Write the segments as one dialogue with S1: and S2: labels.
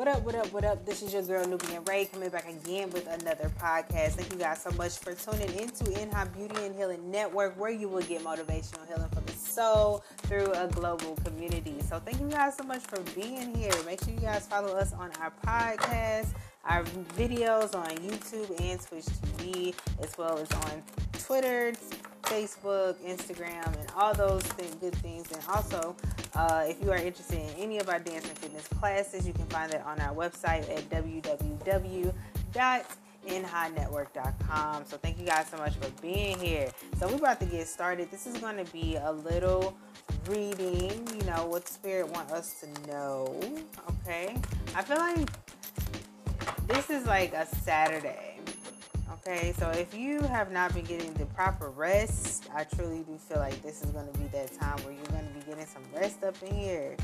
S1: What up, what up, what up? This is your girl Nubian Ray coming back again with another podcast. Thank you guys so much for tuning into In High Beauty and Healing Network, where you will get motivational healing for the soul through a global community. So thank you guys so much for being here. Make sure you guys follow us on our podcast, our videos on YouTube and Twitch TV, as well as on Twitter, Facebook, Instagram, and all those good things. And also, uh, if you are interested in any of our dance and fitness classes, you can find that on our website at www.inhighnetwork.com. So thank you guys so much for being here. So we're about to get started. This is going to be a little reading, you know, what spirit want us to know. Okay. I feel like this is like a Saturday Okay, so if you have not been getting the proper rest, I truly do feel like this is going to be that time where you're going to be getting some rest up in here.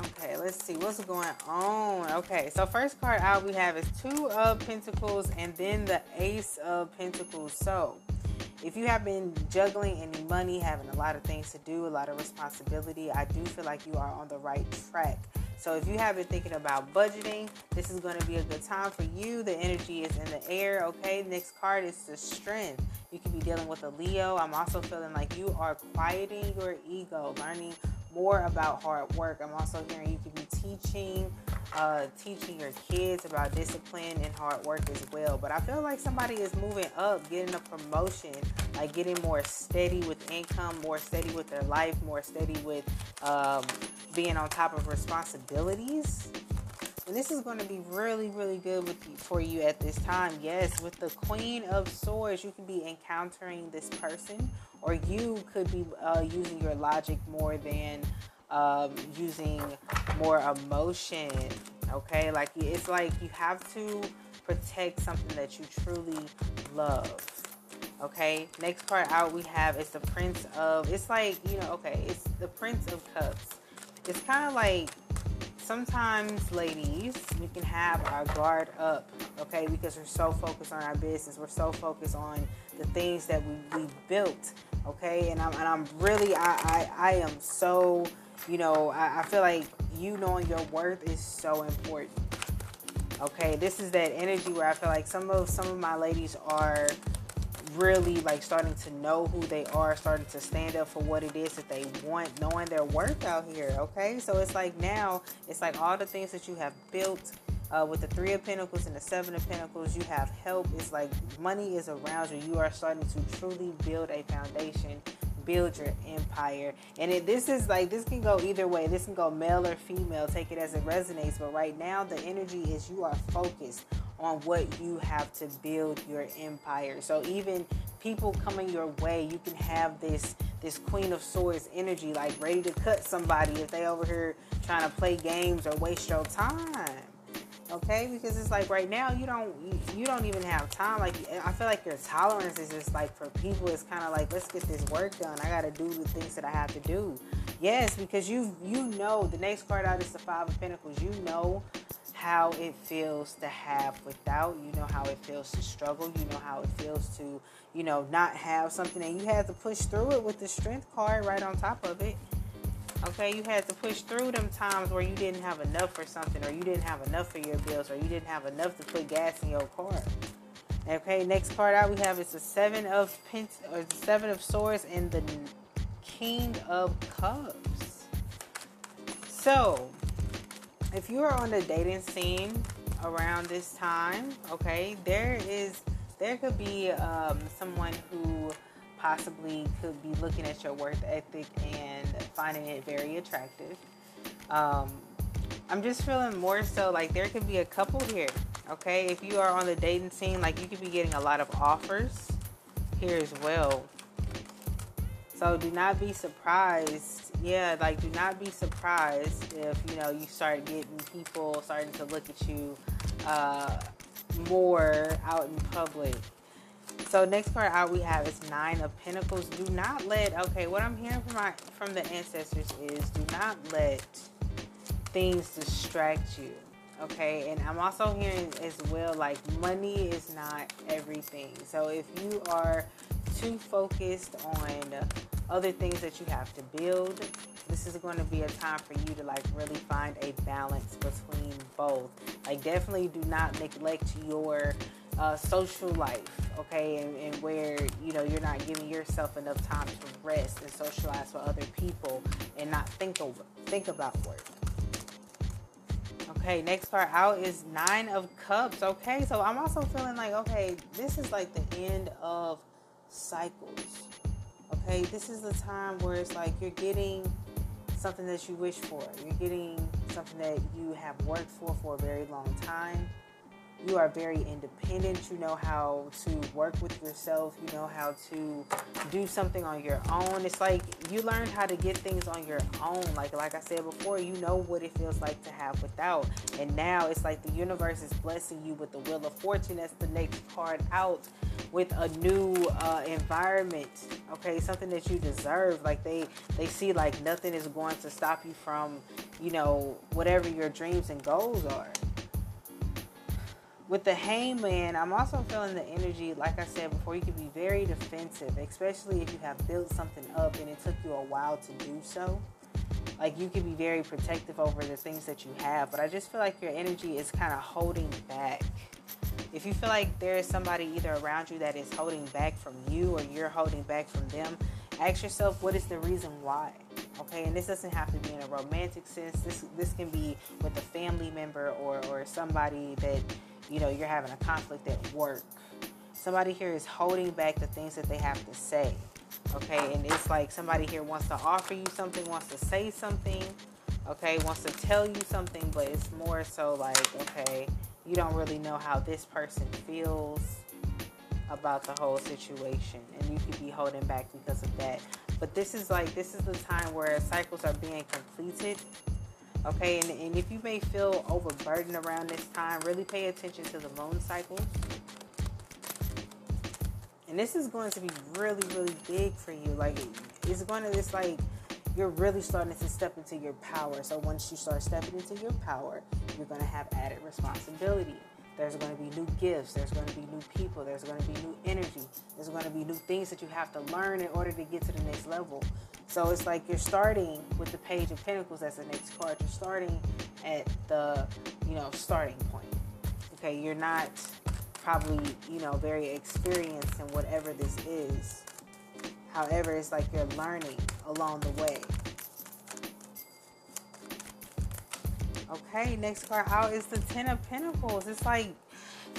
S1: Okay, let's see what's going on. Okay, so first card out we have is Two of Pentacles and then the Ace of Pentacles. So, if you have been juggling any money, having a lot of things to do, a lot of responsibility, I do feel like you are on the right track. So if you have been thinking about budgeting, this is going to be a good time for you. The energy is in the air, okay? Next card is the strength. You could be dealing with a Leo. I'm also feeling like you are quieting your ego, learning more about hard work. I'm also hearing you could be teaching uh, teaching your kids about discipline and hard work as well. But I feel like somebody is moving up, getting a promotion, like getting more steady with income, more steady with their life, more steady with um, being on top of responsibilities. And this is going to be really, really good you, for you at this time. Yes, with the Queen of Swords, you can be encountering this person, or you could be uh, using your logic more than um, using more emotion. Okay, like it's like you have to protect something that you truly love. Okay, next card out we have is the Prince of. It's like you know, okay, it's the Prince of Cups. It's kind of like sometimes, ladies, we can have our guard up, okay, because we're so focused on our business, we're so focused on the things that we, we built, okay, and I'm and I'm really I I, I am so you know, I, I feel like you knowing your worth is so important. Okay, this is that energy where I feel like some of some of my ladies are really like starting to know who they are, starting to stand up for what it is that they want, knowing their worth out here. Okay, so it's like now, it's like all the things that you have built uh, with the Three of Pentacles and the Seven of Pentacles, you have help. It's like money is around you. You are starting to truly build a foundation build your empire. And it, this is like, this can go either way. This can go male or female. Take it as it resonates. But right now, the energy is you are focused on what you have to build your empire. So even people coming your way, you can have this this Queen of Swords energy, like ready to cut somebody if they over here trying to play games or waste your time okay? Because it's like right now you don't you, don't even have time. Like i feel like your tolerance is just like for people it's kind of like let's get this work done. I gotta do the things that i have to do. Yes because you you know the next card out is the five of pentacles. You know how it feels to have without you know how it feels to struggle you know how it feels to you know not have something and you have to push through it with the strength card right on top of it Okay, you had to push through them times where you didn't have enough for something, or you didn't have enough for your bills, or you didn't have enough to put gas in your car. Okay, next card out we have is the seven of pent or the seven of swords and the king of cups. So, if you are on the dating scene around this time, okay, there is there could be um, someone who possibly could be looking at your work ethic and finding it very attractive. Um, I'm just feeling more so like there could be a couple here. Okay, if you are on the dating scene, like you could be getting a lot of offers here as well. So do not be surprised. Yeah, like do not be surprised if you know you start getting people starting to look at you uh, more out in public. So next card out we have is Nine of Pentacles. Do not let okay, what I'm hearing from my from the ancestors is do not let things distract you. Okay, and I'm also hearing as well like money is not everything. So if you are too focused on other things that you have to build, this is going to be a time for you to like really find a balance between both. Like, definitely do not neglect your uh, social life, okay, and, and where you know you're not giving yourself enough time to rest and socialize with other people and not think over think about work. Okay, next card out is Nine of Cups. Okay, so I'm also feeling like, okay, this is like the end of cycles. Okay, this is the time where it's like you're getting something that you wish for. You're getting something that you have worked for for a very long time you are very independent. You know how to work with yourself. You know how to do something on your own. It's like you learned how to get things on your own. Like like I said before, you know what it feels like to have without. And now it's like the universe is blessing you with the wheel of fortune. That's the next card out with a new uh, environment. Okay, something that you deserve. Like they they see like nothing is going to stop you from, you know, whatever your dreams and goals are with the hangman, I'm also feeling the energy, like I said before, you can be very defensive, especially if you have built something up and it took you a while to do so. Like you can be very protective over the things that you have, but I just feel like your energy is kind of holding back. If you feel like there is somebody either around you that is holding back from you or you're holding back from them, ask yourself what is the reason why. Okay, and this doesn't have to be in a romantic sense. This this can be with a family member or or somebody that you know, you're having a conflict at work. Somebody here is holding back the things that they have to say. Okay, and it's like somebody here wants to offer you something, wants to say something, okay, wants to tell you something, but it's more so like, okay, you don't really know how this person feels about the whole situation, and you could be holding back because of that. But this is like, this is the time where cycles are being completed Okay, and, and if you may feel overburdened around this time, really pay attention to the moon cycles. And this is going to be really, really big for you. Like, it's going to, it's like, you're really starting to step into your power. So once you start stepping into your power, you're going to have added responsibility. There's going to be new gifts. There's going to be new people. There's going to be new energy. There's going to be new things that you have to learn in order to get to the next level. So it's like you're starting with the Page of Pentacles as the next card. You're starting at the, you know, starting point. Okay, you're not probably, you know, very experienced in whatever this is. However, it's like you're learning along the way. Okay, next card out is the Ten of Pentacles. It's like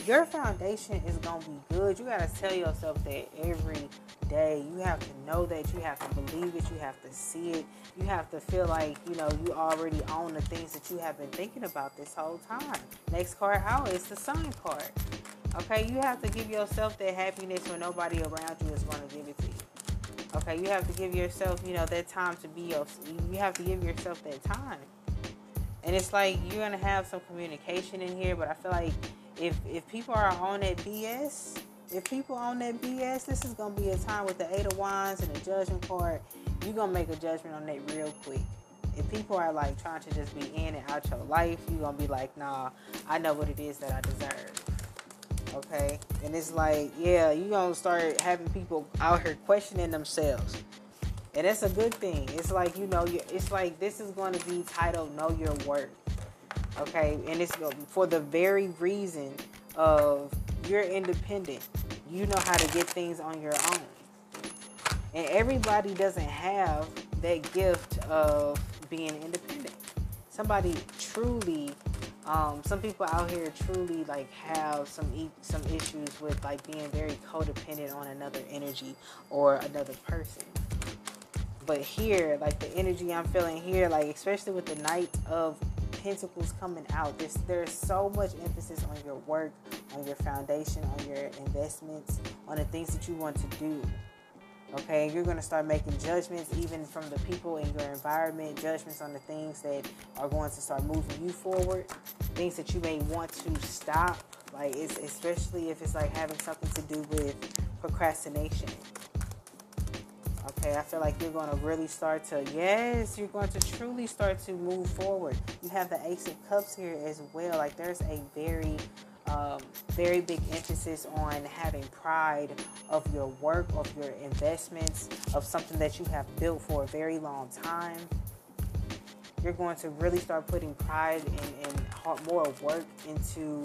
S1: your foundation is to be good. You got to tell yourself that every day. You have to know that. You have to believe it. You have to see it. You have to feel like, you know, you already own the things that you have been thinking about this whole time. Next card out is the Sun card. Okay, you have to give yourself that happiness when nobody around you is going to give it to you. Okay, you have to give yourself, you know, that time to be your, you have to give yourself that time. And it's like you're going to have some communication in here, but I feel like if if people are on that BS, if people on that BS, this is gonna be a time with the Eight of Wands and the Judgment card. You're gonna make a judgment on that real quick. If people are like trying to just be in and out your life, you're gonna be like, nah, I know what it is that I deserve. Okay? And it's like, yeah, you're gonna start having people out here questioning themselves. And that's a good thing. It's like, you know, it's like this is going to be titled Know Your Worth. Okay? And it's for the very reason of you're independent. You know how to get things on your own. And everybody doesn't have that gift of being independent. Somebody truly, um, some people out here truly like have some e- some issues with like being very codependent on another energy or another person. But here, like the energy I'm feeling here, like especially with the Knight of Pentacles coming out, there's there's so much emphasis on your work, on your foundation, on your investments, on the things that you want to do. Okay, you're going to start making judgments even from the people in your environment, judgments on the things that are going to start moving you forward, things that you may want to stop, like it's especially if it's like having something to do with procrastination. Okay, I feel like you're going to really start to, yes, you're going to truly start to move forward. You have the Ace of Cups here as well. Like there's a very um, very big emphasis on having pride of your work, of your investments, of something that you have built for a very long time. You're going to really start putting pride and, and more work into,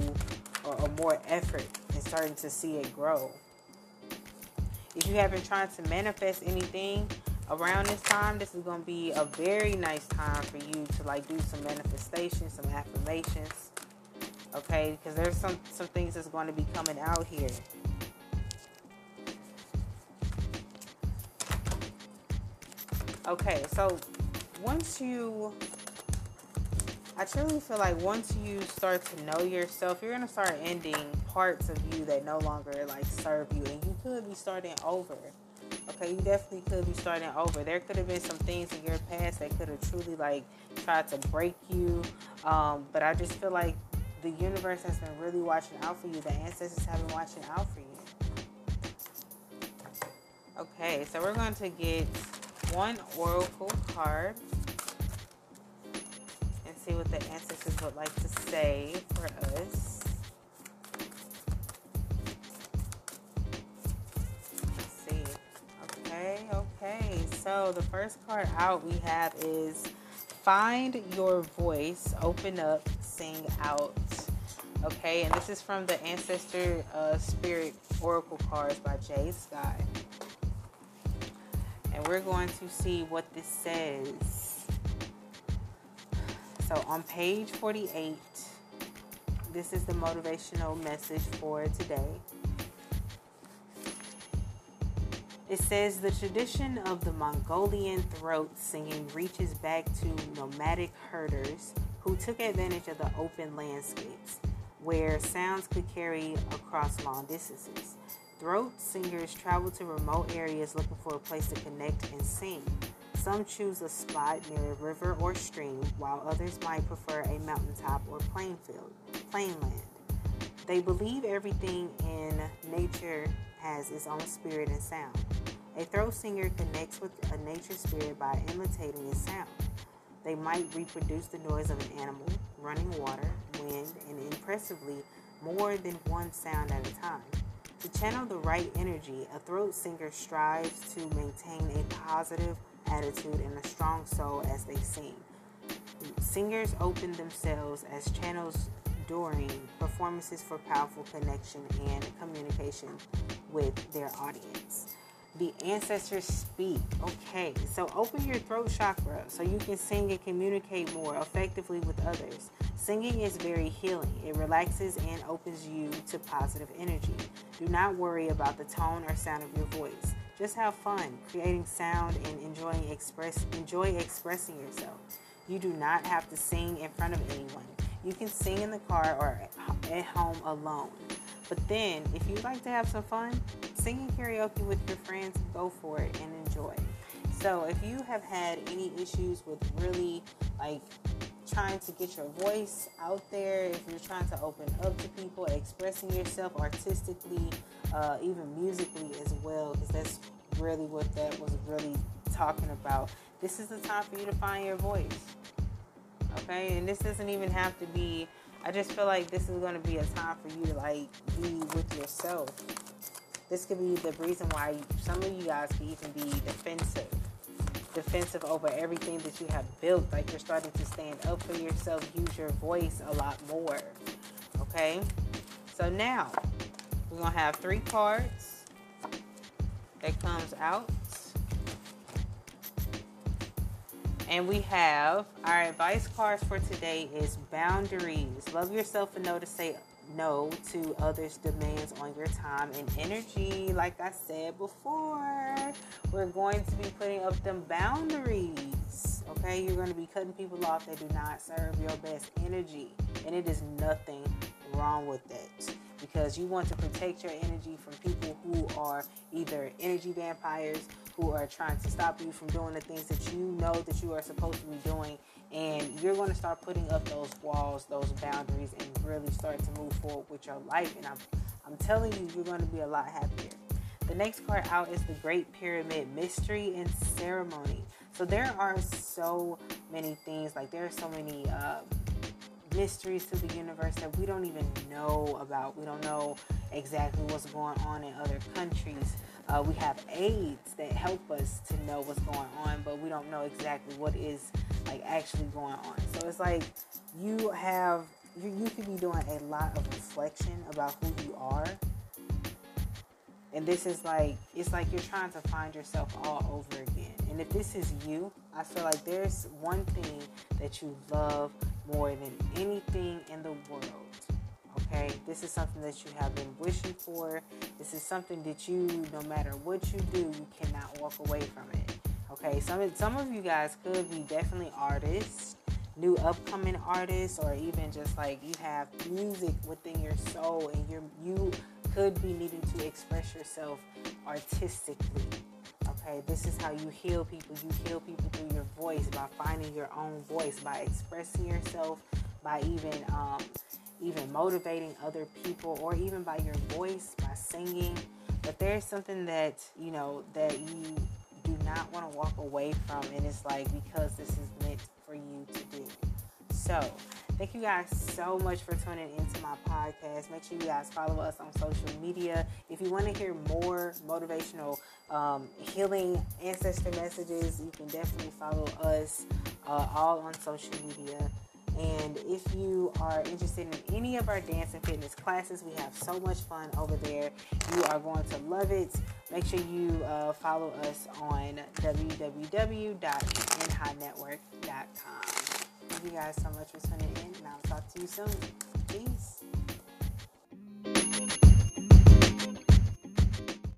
S1: or, or more effort, and starting to see it grow. If you have been trying to manifest anything around this time, this is going to be a very nice time for you to like do some manifestation, some affirmations okay? Because there's some some things that's going to be coming out here. Okay, so once you I truly feel like once you start to know yourself, you're gonna start ending parts of you that no longer like serve you, and you could be starting over. Okay, you definitely could be starting over. There could have been some things in your past that could have truly like tried to break you, um, but I just feel like the universe has been really watching out for you. The ancestors have been watching out for you. Okay, so we're going to get one oracle card see what the ancestors would like to say for us. Let's see. Okay, okay. So the first card out we have is Find Your Voice, Open Up, Sing Out. Okay, and this is from the Ancestor uh, Spirit Oracle cards by Jay Sky. And we're going to see what this says. So on page 48, this is the motivational message for today. It says the tradition of the Mongolian throat singing reaches back to nomadic herders who took advantage of the open landscapes where sounds could carry across long distances. Throat singers travel to remote areas looking for a place to connect and sing. Some choose a spot near a river or stream, while others might prefer a mountaintop or plain field, plainland. They believe everything in nature has its own spirit and sound. A throat singer connects with a nature spirit by imitating its sound. They might reproduce the noise of an animal, running water, wind, and impressively more than one sound at a time. To channel the right energy, a throat singer strives to maintain a positive attitude and a strong soul as they sing. Singers open themselves as channels during performances for powerful connection and communication with their audience the ancestors speak. Okay, so open your throat chakra so you can sing and communicate more effectively with others. Singing is very healing, it relaxes and opens you to positive energy. Do not worry about the tone or sound of your voice. Just have fun creating sound and enjoying express enjoy expressing yourself. You do not have to sing in front of anyone. You can sing in the car or at home alone. But then, if you like to have some fun, singing karaoke with your friends, go for it and enjoy. So, if you have had any issues with really like trying to get your voice out there, if you're trying to open up to people, expressing yourself artistically, uh, even musically as well, because that's really what that was really talking about. This is the time for you to find your voice. Okay, and this doesn't even have to be I just feel like this is going to be a time for you to like be with yourself. This could be the reason why some of you guys could even be defensive. Defensive over everything that you have built. Like you're starting to stand up for yourself, use your voice a lot more. Okay? So now we're to have three cards that comes out. And we have our advice cards for today is boundaries. Love yourself and know to say no to others' demands on your time and energy. Like I said before, we're going to be putting up them boundaries. Okay, you're going to be cutting people off that do not serve your best energy, and it is nothing wrong with that because you want to protect your energy from people who are either energy vampires who are trying to stop you from doing the things that you know that you are supposed to be doing. And you're going to start putting up those walls those boundaries and really start to move forward with your life. And i'm i'm telling you you're going to be a lot happier. The next card out is the great pyramid mystery and ceremony. So there are so many things like there are so many uh, mysteries to the universe that we don't even know about. We don't know exactly what's going on in other countries. Uh, we have aids that help us to know what's going on, but we don't know exactly what is like actually going on. So it's like you have you, you could be doing a lot of reflection about who you are. And this is like it's like you're trying to find yourself all over again. And if this is you, I feel like there's one thing that you love more than anything in the world. Okay, this is something that you have been wishing for. This is something that you, no matter what you do, you cannot walk away from it. Okay, some some of you guys could be definitely artists, new upcoming artists, or even just like you have music within your soul, and you you could be needing to express yourself artistically. Okay, this is how you heal people. You heal people through your voice by finding your own voice, by expressing yourself, by even um, even motivating other people, or even by your voice, by singing. But there's something that you know that you do not want to walk away from, and it's like because this is meant for you to do. So, thank you guys so much for tuning into my podcast. Make sure you guys follow us on social media. If you want to hear more motivational um, healing ancestor messages, you can definitely follow us uh, all on social media. And if you are interested in any of our dance and fitness classes, we have so much fun over there. You are going to love it. Make sure you uh, follow us on www.inhighnetwork.com. Thank you guys so much for tuning in, and I'll talk to you soon. Peace.